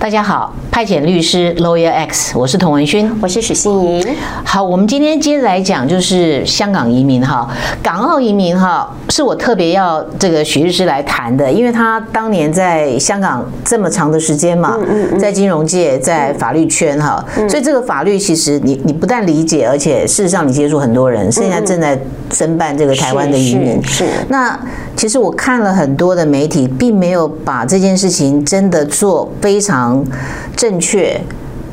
大家好，派遣律师 Lawyer X，我是童文勋，我是许欣怡。好，我们今天接着来讲，就是香港移民哈，港澳移民哈，是我特别要这个许律师来谈的，因为他当年在香港这么长的时间嘛，在金融界，在法律圈哈，所以这个法律其实你你不但理解，而且事实上你接触很多人，现在正在申办这个台湾的移民。是，那，是。其实我看了很多的媒体，并没有把这件事情真的做非常。正确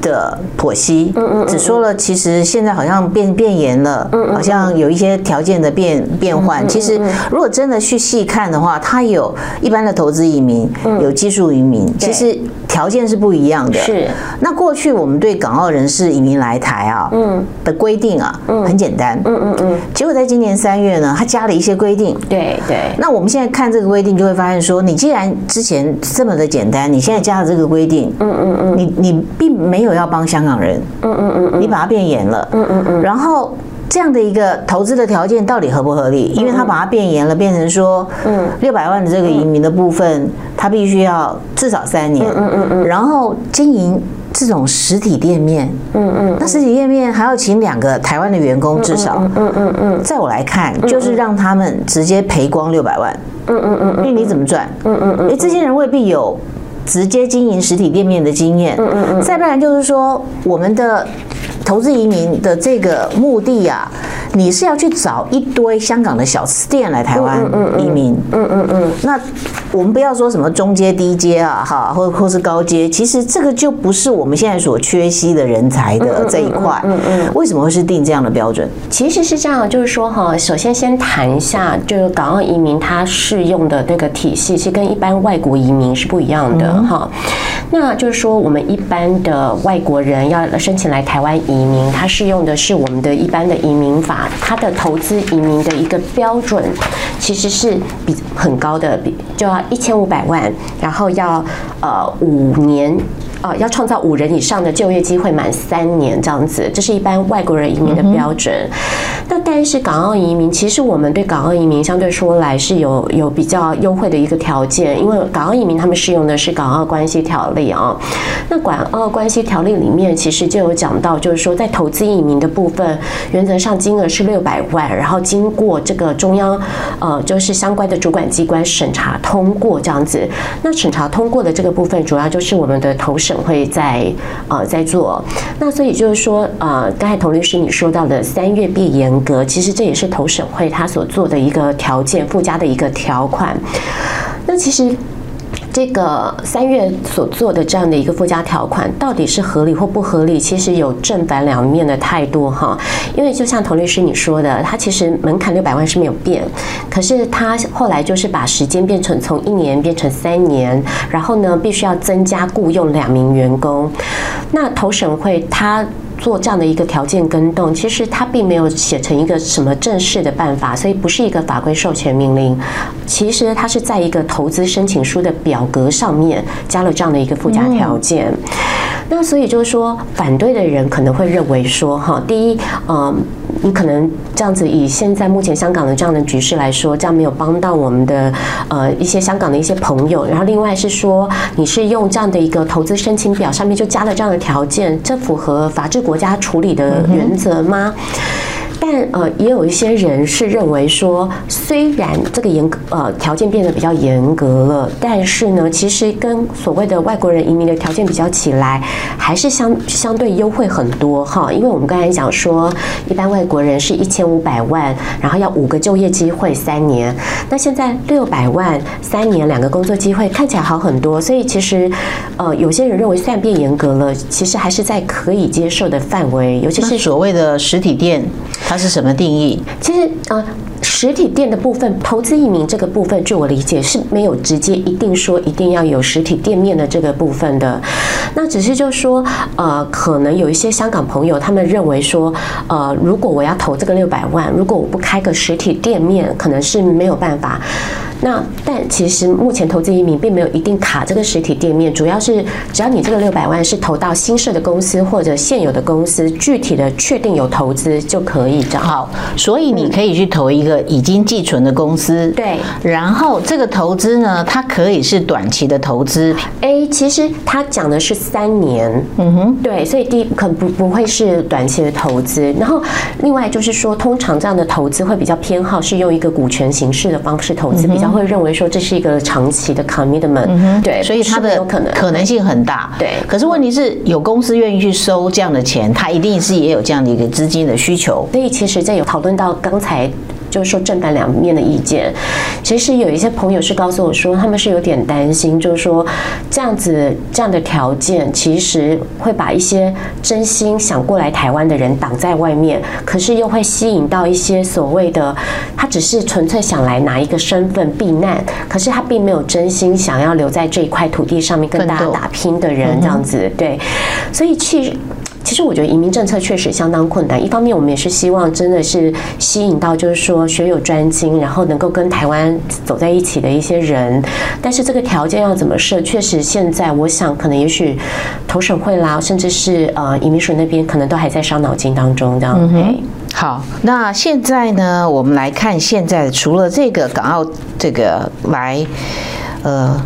的剖析，只说了其实现在好像变变严了，好像有一些条件的变变换。其实如果真的去细看的话，它有一般的投资移民，有技术移民，其实。条件是不一样的。是。那过去我们对港澳人士移民来台啊，嗯，的规定啊，嗯，很简单，嗯嗯嗯。结果在今年三月呢，他加了一些规定。对对。那我们现在看这个规定，就会发现说，你既然之前这么的简单，你现在加了这个规定，嗯嗯嗯，你你并没有要帮香港人，嗯嗯嗯嗯，你把它变严了，嗯嗯嗯，然后。这样的一个投资的条件到底合不合理？因为他把它变严了，变成说，嗯，六百万的这个移民的部分，他必须要至少三年，嗯嗯嗯，然后经营这种实体店面，嗯嗯，那实体店面还要请两个台湾的员工至少，嗯嗯嗯，在我来看，就是让他们直接赔光六百万，嗯嗯嗯，因为你怎么赚？嗯嗯嗯，哎，这些人未必有直接经营实体店面的经验，嗯嗯嗯，再不然就是说我们的。投资移民的这个目的呀，你是要去找一堆香港的小吃店来台湾移民，嗯嗯嗯。那我们不要说什么中阶、低阶啊，哈，或或是高阶，其实这个就不是我们现在所缺席的人才的这一块。嗯嗯。为什么会是定这样的标准？其实是这样，就是说哈，首先先谈一下，就是港澳移民它适用的那个体系，是跟一般外国移民是不一样的哈。那就是说，我们一般的外国人要申请来台湾移民，他适用的是我们的一般的移民法，他的投资移民的一个标准，其实是比很高的，比就要一千五百万，然后要呃五年。啊，要创造五人以上的就业机会满三年这样子，这是一般外国人移民的标准。那但是港澳移民，其实我们对港澳移民相对说来是有有比较优惠的一个条件，因为港澳移民他们适用的是港澳关系条例啊。那港澳关系条例里面其实就有讲到，就是说在投资移民的部分，原则上金额是六百万，然后经过这个中央呃就是相关的主管机关审查通过这样子。那审查通过的这个部分，主要就是我们的投。省会在呃在做，那所以就是说呃，刚才童律师你说到的三月必严格，其实这也是投审会他所做的一个条件附加的一个条款。那其实。这个三月所做的这样的一个附加条款，到底是合理或不合理？其实有正反两面的态度哈。因为就像童律师你说的，他其实门槛六百万是没有变，可是他后来就是把时间变成从一年变成三年，然后呢，必须要增加雇佣两名员工。那投审会他。做这样的一个条件更动，其实它并没有写成一个什么正式的办法，所以不是一个法规授权命令。其实它是在一个投资申请书的表格上面加了这样的一个附加条件。那所以就是说，反对的人可能会认为说，哈，第一，嗯。你可能这样子以现在目前香港的这样的局势来说，这样没有帮到我们的呃一些香港的一些朋友。然后另外是说，你是用这样的一个投资申请表上面就加了这样的条件，这符合法治国家处理的原则吗？但呃，也有一些人是认为说，虽然这个严格呃条件变得比较严格了，但是呢，其实跟所谓的外国人移民的条件比较起来，还是相相对优惠很多哈。因为我们刚才讲说，一般外国人是一千五百万，然后要五个就业机会三年，那现在六百万三年两个工作机会，看起来好很多。所以其实呃，有些人认为虽然变严格了，其实还是在可以接受的范围，尤其是所谓的实体店。它是什么定义？其实啊，实体店的部分，投资移民这个部分，据我理解是没有直接一定说一定要有实体店面的这个部分的。那只是就说，呃，可能有一些香港朋友他们认为说，呃，如果我要投这个六百万，如果我不开个实体店面，可能是没有办法。那但其实目前投资移民并没有一定卡这个实体店面，主要是只要你这个六百万是投到新设的公司或者现有的公司，具体的确定有投资就可以这样。好，所以你可以去投一个已经寄存的公司，对。然后这个投资呢，它可以是短期的投资。哎，其实他讲的是三年，嗯哼，对，所以第一可能不不会是短期的投资。然后另外就是说，通常这样的投资会比较偏好是用一个股权形式的方式投资，嗯、比较会认为说这是一个长期的 commitment，嗯、对，所以它的可能可能性很大。对，可是问题是有公司愿意去收这样的钱，它一定是也有这样的一个资金的需求。所以其实这有讨论到刚才。就是说正反两面的意见，其实有一些朋友是告诉我说，他们是有点担心，就是说这样子这样的条件，其实会把一些真心想过来台湾的人挡在外面，可是又会吸引到一些所谓的他只是纯粹想来拿一个身份避难，可是他并没有真心想要留在这一块土地上面跟大家打拼的人，这样子对，所以其实。其实我觉得移民政策确实相当困难。一方面，我们也是希望真的是吸引到，就是说学有专精，然后能够跟台湾走在一起的一些人。但是这个条件要怎么设，确实现在我想可能也许投审会啦，甚至是呃移民署那边可能都还在伤脑筋当中这样。嗯哼。好，那现在呢，我们来看现在除了这个港澳这个来，呃。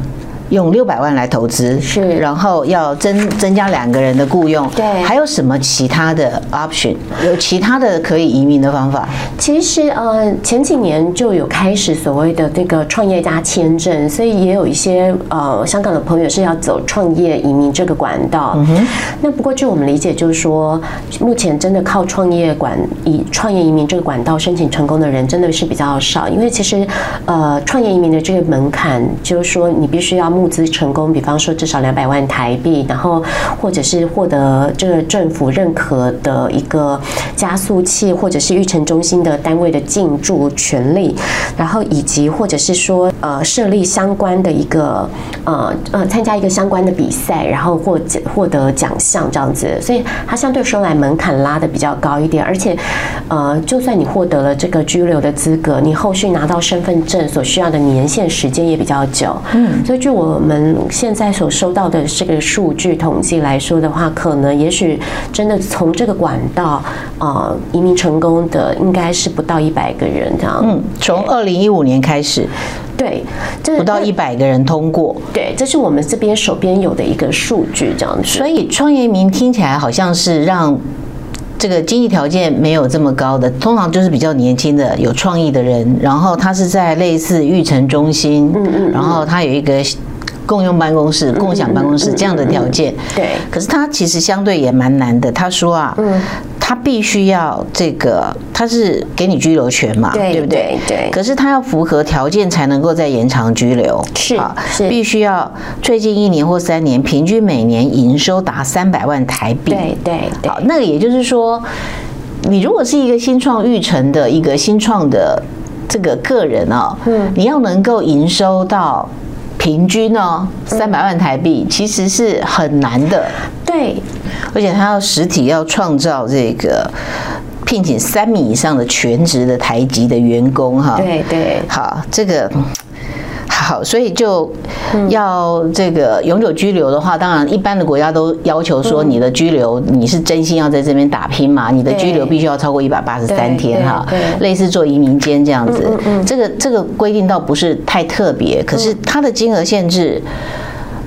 用六百万来投资是，然后要增增加两个人的雇佣，对，还有什么其他的 option？有其他的可以移民的方法？其实呃，前几年就有开始所谓的这个创业家签证，所以也有一些呃香港的朋友是要走创业移民这个管道。嗯哼。那不过据我们理解，就是说目前真的靠创业管以创业移民这个管道申请成功的人真的是比较少，因为其实呃创业移民的这个门槛就是说你必须要。募资成功，比方说至少两百万台币，然后或者是获得这个政府认可的一个加速器，或者是育成中心的单位的进驻权利，然后以及或者是说呃设立相关的一个呃呃参加一个相关的比赛，然后获获得奖项这样子，所以它相对说来门槛拉的比较高一点，而且呃就算你获得了这个居留的资格，你后续拿到身份证所需要的年限时间也比较久，嗯，所以据我。我们现在所收到的这个数据统计来说的话，可能也许真的从这个管道呃移民成功的应该是不到一百个人这样。嗯，从二零一五年开始，对，不到一百个人通过。对，这是我们这边手边有的一个数据这样子。所以创业移民听起来好像是让这个经济条件没有这么高的，通常就是比较年轻的有创意的人，然后他是在类似育成中心，嗯嗯，然后他有一个。共用办公室、共享办公室这样的条件，对。可是他其实相对也蛮难的。他说啊，嗯，他必须要这个，他是给你居留权嘛，对不对？对。可是他要符合条件才能够再延长居留，是是，必须要最近一年或三年平均每年营收达三百万台币，对对。好，那个也就是说，你如果是一个新创育成的一个新创的这个个人啊，嗯，你要能够营收到。平均呢，三百万台币其实是很难的。对，而且他要实体要创造这个聘请三米以上的全职的台籍的员工哈。对对，好，这个。好，所以就要这个永久居留的话，当然一般的国家都要求说，你的居留你是真心要在这边打拼嘛？你的居留必须要超过一百八十三天哈，类似做移民监这样子。这个这个规定倒不是太特别，可是它的金额限制，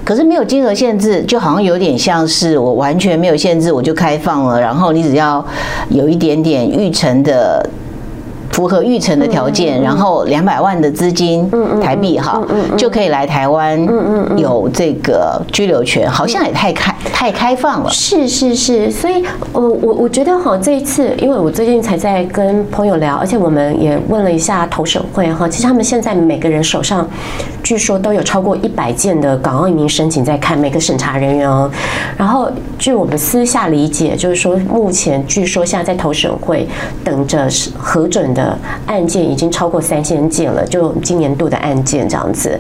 可是没有金额限制，就好像有点像是我完全没有限制，我就开放了，然后你只要有一点点预成的。符合预成的条件，然后两百万的资金台币哈，就可以来台湾有这个居留权，好像也太开太开放了。是是是，所以我我我觉得哈，这一次因为我最近才在跟朋友聊，而且我们也问了一下投审会哈，其实他们现在每个人手上据说都有超过一百件的港澳移民申请在看，每个审查人员哦。然后据我们私下理解，就是说目前据说现在在投审会等着核准的。案件已经超过三千件了，就今年度的案件这样子。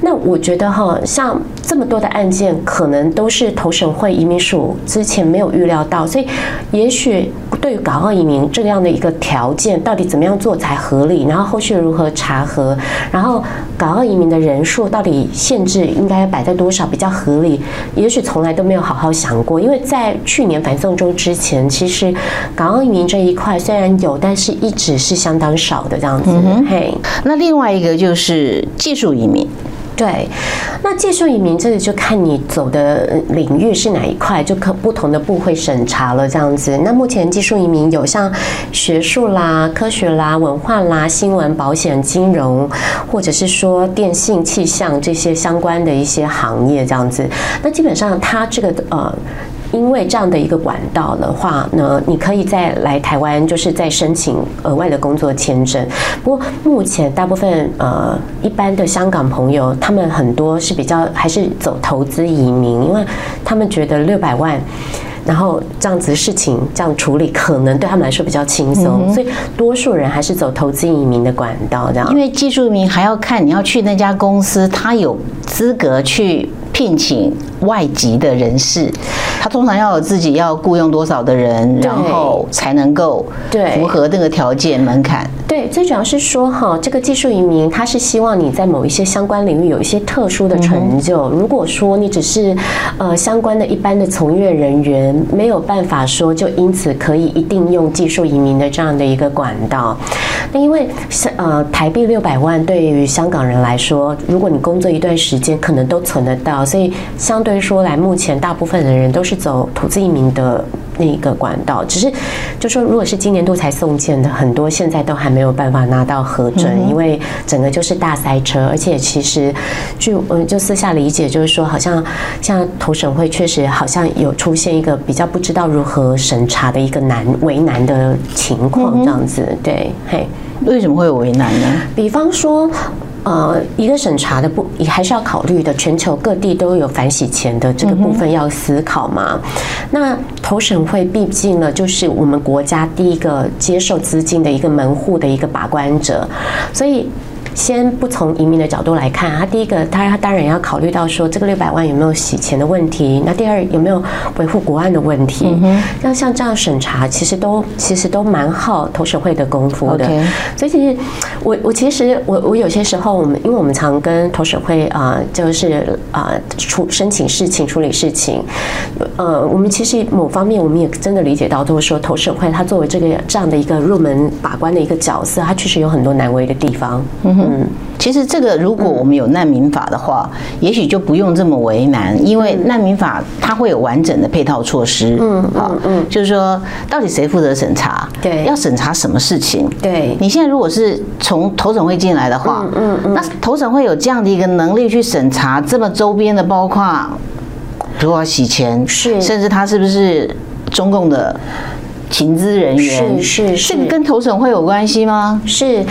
那我觉得哈，像这么多的案件，可能都是投审会移民署之前没有预料到，所以也许对于港澳移民这样的一个条件，到底怎么样做才合理，然后后续如何查核，然后港澳移民的人数到底限制应该摆在多少比较合理，也许从来都没有好好想过，因为在去年反送中之前，其实港澳移民这一块虽然有，但是一直是相当少的这样子。嗯、嘿，那另外一个就是技术移民。对，那技术移民这个就看你走的领域是哪一块，就可不同的部会审查了这样子。那目前技术移民有像学术啦、科学啦、文化啦、新闻、保险、金融，或者是说电信、气象这些相关的一些行业这样子。那基本上它这个呃。因为这样的一个管道的话呢，你可以再来台湾，就是再申请额外的工作签证。不过目前大部分呃一般的香港朋友，他们很多是比较还是走投资移民，因为他们觉得六百万，然后这样子事情这样处理，可能对他们来说比较轻松，所以多数人还是走投资移民的管道这样。因为技术移民还要看你要去那家公司，他有资格去。聘请外籍的人士，他通常要有自己要雇佣多少的人，然后才能够符合那个条件门槛。对，最主要是说哈，这个技术移民他是希望你在某一些相关领域有一些特殊的成就。如果说你只是呃相关的一般的从业人员，没有办法说就因此可以一定用技术移民的这样的一个管道。那因为呃台币六百万对于香港人来说，如果你工作一段时间，可能都存得到。所以相对说来，目前大部分的人都是走投资移民的那个管道。只是就说，如果是今年度才送件的，很多现在都还没有办法拿到核准，因为整个就是大塞车。而且其实据嗯就私下理解，就是说好像像投审会确实好像有出现一个比较不知道如何审查的一个难为难的情况，这样子。对，嘿，为什么会有为难呢？比方说。呃，一个审查的不，也还是要考虑的。全球各地都有反洗钱的这个部分要思考嘛。那投审会毕竟呢，就是我们国家第一个接受资金的一个门户的一个把关者，所以。先不从移民的角度来看，他第一个，他他当然要考虑到说这个六百万有没有洗钱的问题，那第二有没有维护国安的问题。那、嗯、像这样审查，其实都其实都蛮耗投审会的功夫的。Okay. 所以其实我我其实我我有些时候我们因为我们常跟投审会啊、呃，就是啊处、呃、申请事情处理事情，呃，我们其实某方面我们也真的理解到，就是说投审会它作为这个这样的一个入门把关的一个角色，它确实有很多难为的地方。嗯。嗯，其实这个如果我们有难民法的话，也许就不用这么为难，因为难民法它会有完整的配套措施。嗯，好，嗯，就是说到底谁负责审查？对，要审查什么事情？对，你现在如果是从投审会进来的话，嗯嗯，那投审会有这样的一个能力去审查这么周边的，包括如果洗钱，是，甚至他是不是中共的？情资人员是是是，这个跟投审会有关系吗？是，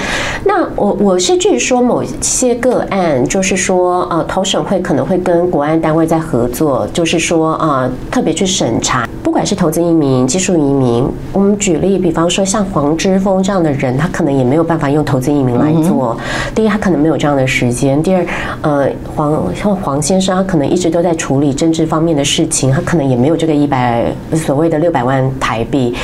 那我我是据说某些个案，就是说呃，投审会可能会跟国安单位在合作，就是说啊、呃，特别去审查，不管是投资移民、技术移民，我们举例，比方说像黄之锋这样的人，他可能也没有办法用投资移民来做。嗯、第一，他可能没有这样的时间；第二，呃，黄像黄先生，他可能一直都在处理政治方面的事情，他可能也没有这个一百所谓的六百万台币。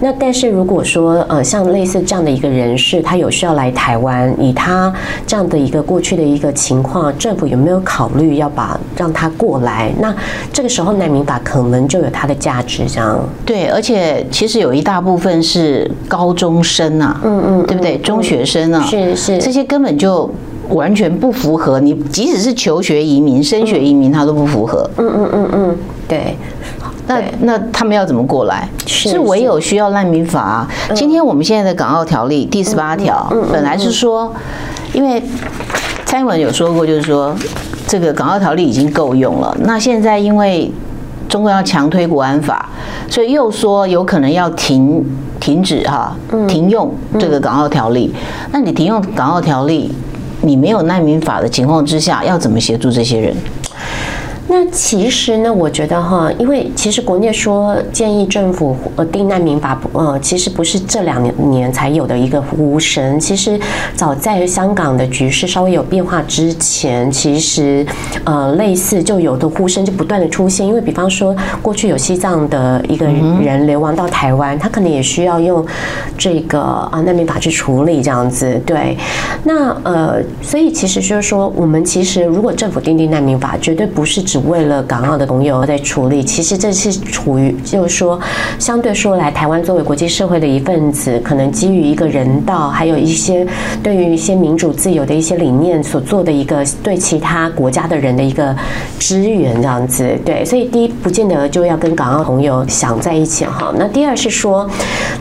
那但是如果说呃像类似这样的一个人士，他有需要来台湾，以他这样的一个过去的一个情况，政府有没有考虑要把让他过来？那这个时候难民法可能就有它的价值，这样。对，而且其实有一大部分是高中生啊，嗯嗯，对不对？中学生啊，是是，这些根本就完全不符合你，即使是求学移民、升学移民，他都不符合。嗯嗯嗯嗯，对。那那他们要怎么过来？是唯有需要难民法啊。今天我们现在的港澳条例第十八条本来是说，因为蔡英文有说过，就是说这个港澳条例已经够用了。那现在因为中国要强推国安法，所以又说有可能要停停止哈，停用这个港澳条例。那你停用港澳条例，你没有难民法的情况之下，要怎么协助这些人？那其实呢，我觉得哈，因为其实国内说建议政府呃定难民法，呃，其实不是这两年才有的一个呼声。其实早在香港的局势稍微有变化之前，其实呃类似就有的呼声就不断的出现。因为比方说过去有西藏的一个人流亡到台湾，他可能也需要用这个啊难民法去处理这样子。对，那呃，所以其实就是说，我们其实如果政府定定难民法，绝对不是只为了港澳的朋友在处理，其实这是处于就是说，相对说来，台湾作为国际社会的一份子，可能基于一个人道，还有一些对于一些民主自由的一些理念所做的一个对其他国家的人的一个支援，这样子。对，所以第一不见得就要跟港澳朋友想在一起哈。那第二是说，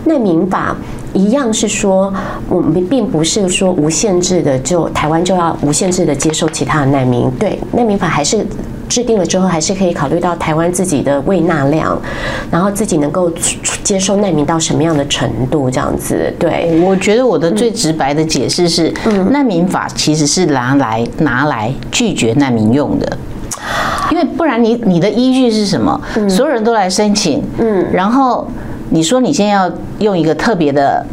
难民法一样是说，我们并不是说无限制的，就台湾就要无限制的接受其他的难民。对，难民法还是。制定了之后，还是可以考虑到台湾自己的胃纳量，然后自己能够接受难民到什么样的程度，这样子。对，我觉得我的最直白的解释是，难民法其实是拿来拿来拒绝难民用的，因为不然你你的依据是什么？所有人都来申请，嗯，然后你说你现在要用一个特别的。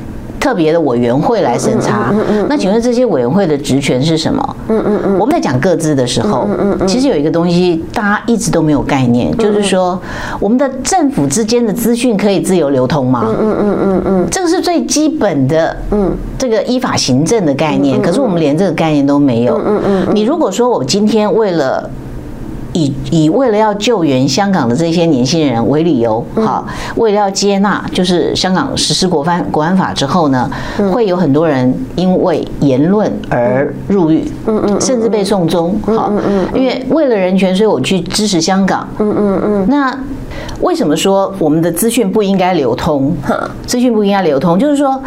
特别的委员会来审查，那请问这些委员会的职权是什么？嗯嗯嗯，我们在讲各自的时候，其实有一个东西大家一直都没有概念，就是说我们的政府之间的资讯可以自由流通吗？嗯嗯嗯嗯嗯，这个是最基本的，嗯，这个依法行政的概念，可是我们连这个概念都没有。嗯嗯，你如果说我今天为了以以为了要救援香港的这些年轻人为理由，好，为了要接纳，就是香港实施国安国安法之后呢，会有很多人因为言论而入狱，嗯嗯，甚至被送终，好，因为为了人权，所以我去支持香港，嗯嗯嗯。那为什么说我们的资讯不应该流通？资讯不应该流通，就是说。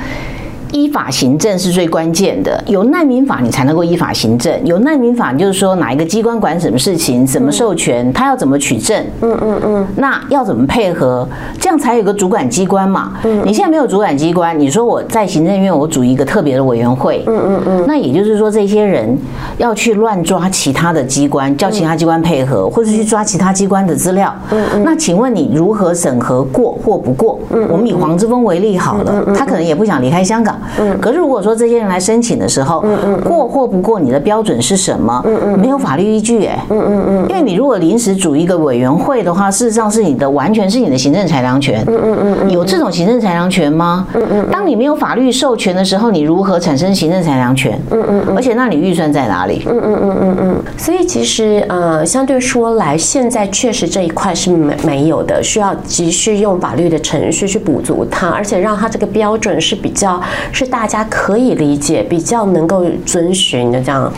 依法行政是最关键的，有难民法你才能够依法行政。有难民法就是说哪一个机关管什么事情，怎么授权，他要怎么取证，嗯嗯嗯，那要怎么配合，这样才有个主管机关嘛。嗯，你现在没有主管机关，你说我在行政院我组一个特别的委员会，嗯嗯嗯，那也就是说这些人要去乱抓其他的机关，叫其他机关配合，或者去抓其他机关的资料，嗯嗯，那请问你如何审核过或不过？嗯，我们以黄之锋为例好了，他可能也不想离开香港。嗯，可是如果说这些人来申请的时候，嗯嗯，过或不过，你的标准是什么？嗯嗯，没有法律依据，哎，嗯嗯嗯，因为你如果临时组一个委员会的话，事实上是你的完全是你的行政裁量权，嗯嗯嗯，有这种行政裁量权吗？嗯嗯，当你没有法律授权的时候，你如何产生行政裁量权？嗯嗯嗯，而且那你预算在哪里？嗯嗯嗯嗯嗯，所以其实呃，相对说来，现在确实这一块是没没有的，需要急需用法律的程序去补足它，而且让它这个标准是比较。是大家可以理解、比较能够遵循的这样，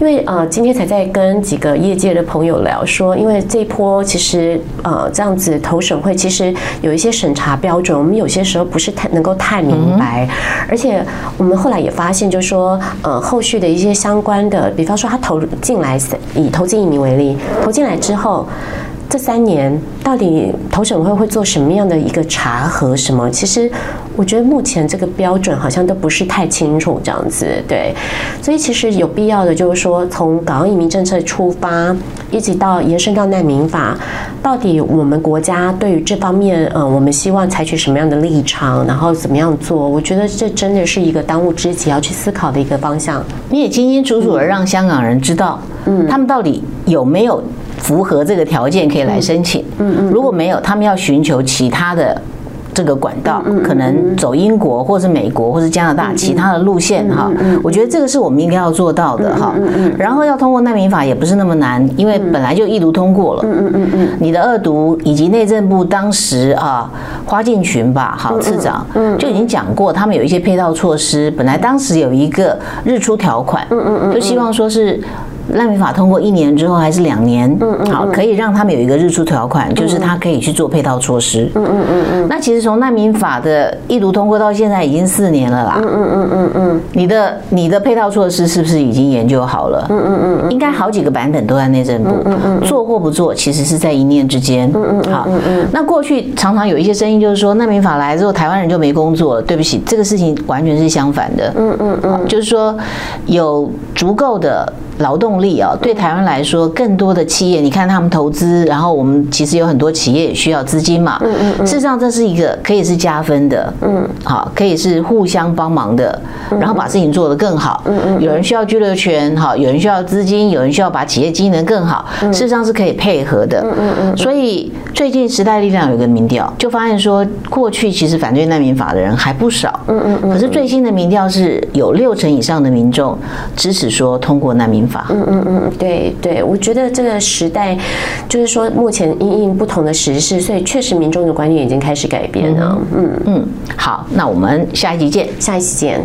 因为呃，今天才在跟几个业界的朋友聊说，因为这一波其实呃这样子投审会其实有一些审查标准，我们有些时候不是太能够太明白，而且我们后来也发现，就是说呃后续的一些相关的，比方说他投进来，以投资移民为例，投进来之后。这三年到底投审会会做什么样的一个查核？什么？其实我觉得目前这个标准好像都不是太清楚，这样子对。所以其实有必要的就是说，从港澳移民政策出发，一直到延伸到难民法，到底我们国家对于这方面，呃，我们希望采取什么样的立场，然后怎么样做？我觉得这真的是一个当务之急要去思考的一个方向。你也清清楚楚的让香港人知道，嗯，他们到底有没有？符合这个条件可以来申请。嗯嗯，如果没有，他们要寻求其他的这个管道，可能走英国或是美国或是加拿大其他的路线哈。我觉得这个是我们应该要做到的哈。然后要通过难民法也不是那么难，因为本来就一读通过了。嗯嗯嗯，你的二读以及内政部当时啊，花敬群吧，好次长，就已经讲过，他们有一些配套措施。本来当时有一个日出条款，嗯嗯嗯，就希望说是。难民法通过一年之后还是两年？嗯嗯，好，可以让他们有一个日出条款，就是他可以去做配套措施。嗯嗯嗯嗯。那其实从难民法的一读通过到现在已经四年了啦。嗯嗯嗯嗯嗯。你的你的配套措施是不是已经研究好了？嗯嗯嗯。应该好几个版本都在内政部。嗯嗯。做或不做，其实是在一念之间。嗯嗯。好。嗯嗯。那过去常常有一些声音，就是说难民法来之后，台湾人就没工作了。对不起，这个事情完全是相反的。嗯嗯嗯。就是说有足够的劳动。动力啊，对台湾来说，更多的企业，你看他们投资，然后我们其实有很多企业也需要资金嘛。嗯嗯嗯。事实上，这是一个可以是加分的。嗯。好，可以是互相帮忙的，然后把事情做得更好。嗯嗯。有人需要居留权，哈，有人需要资金，有人需要把企业经营得更好。事实上是可以配合的。嗯嗯嗯。所以最近时代力量有个民调，就发现说，过去其实反对难民法的人还不少。嗯嗯嗯。可是最新的民调是有六成以上的民众支持说通过难民法。嗯嗯嗯，对对，我觉得这个时代就是说，目前因应不同的时事，所以确实民众的观念已经开始改变了。嗯嗯，嗯，好，那我们下一集见，下一期见。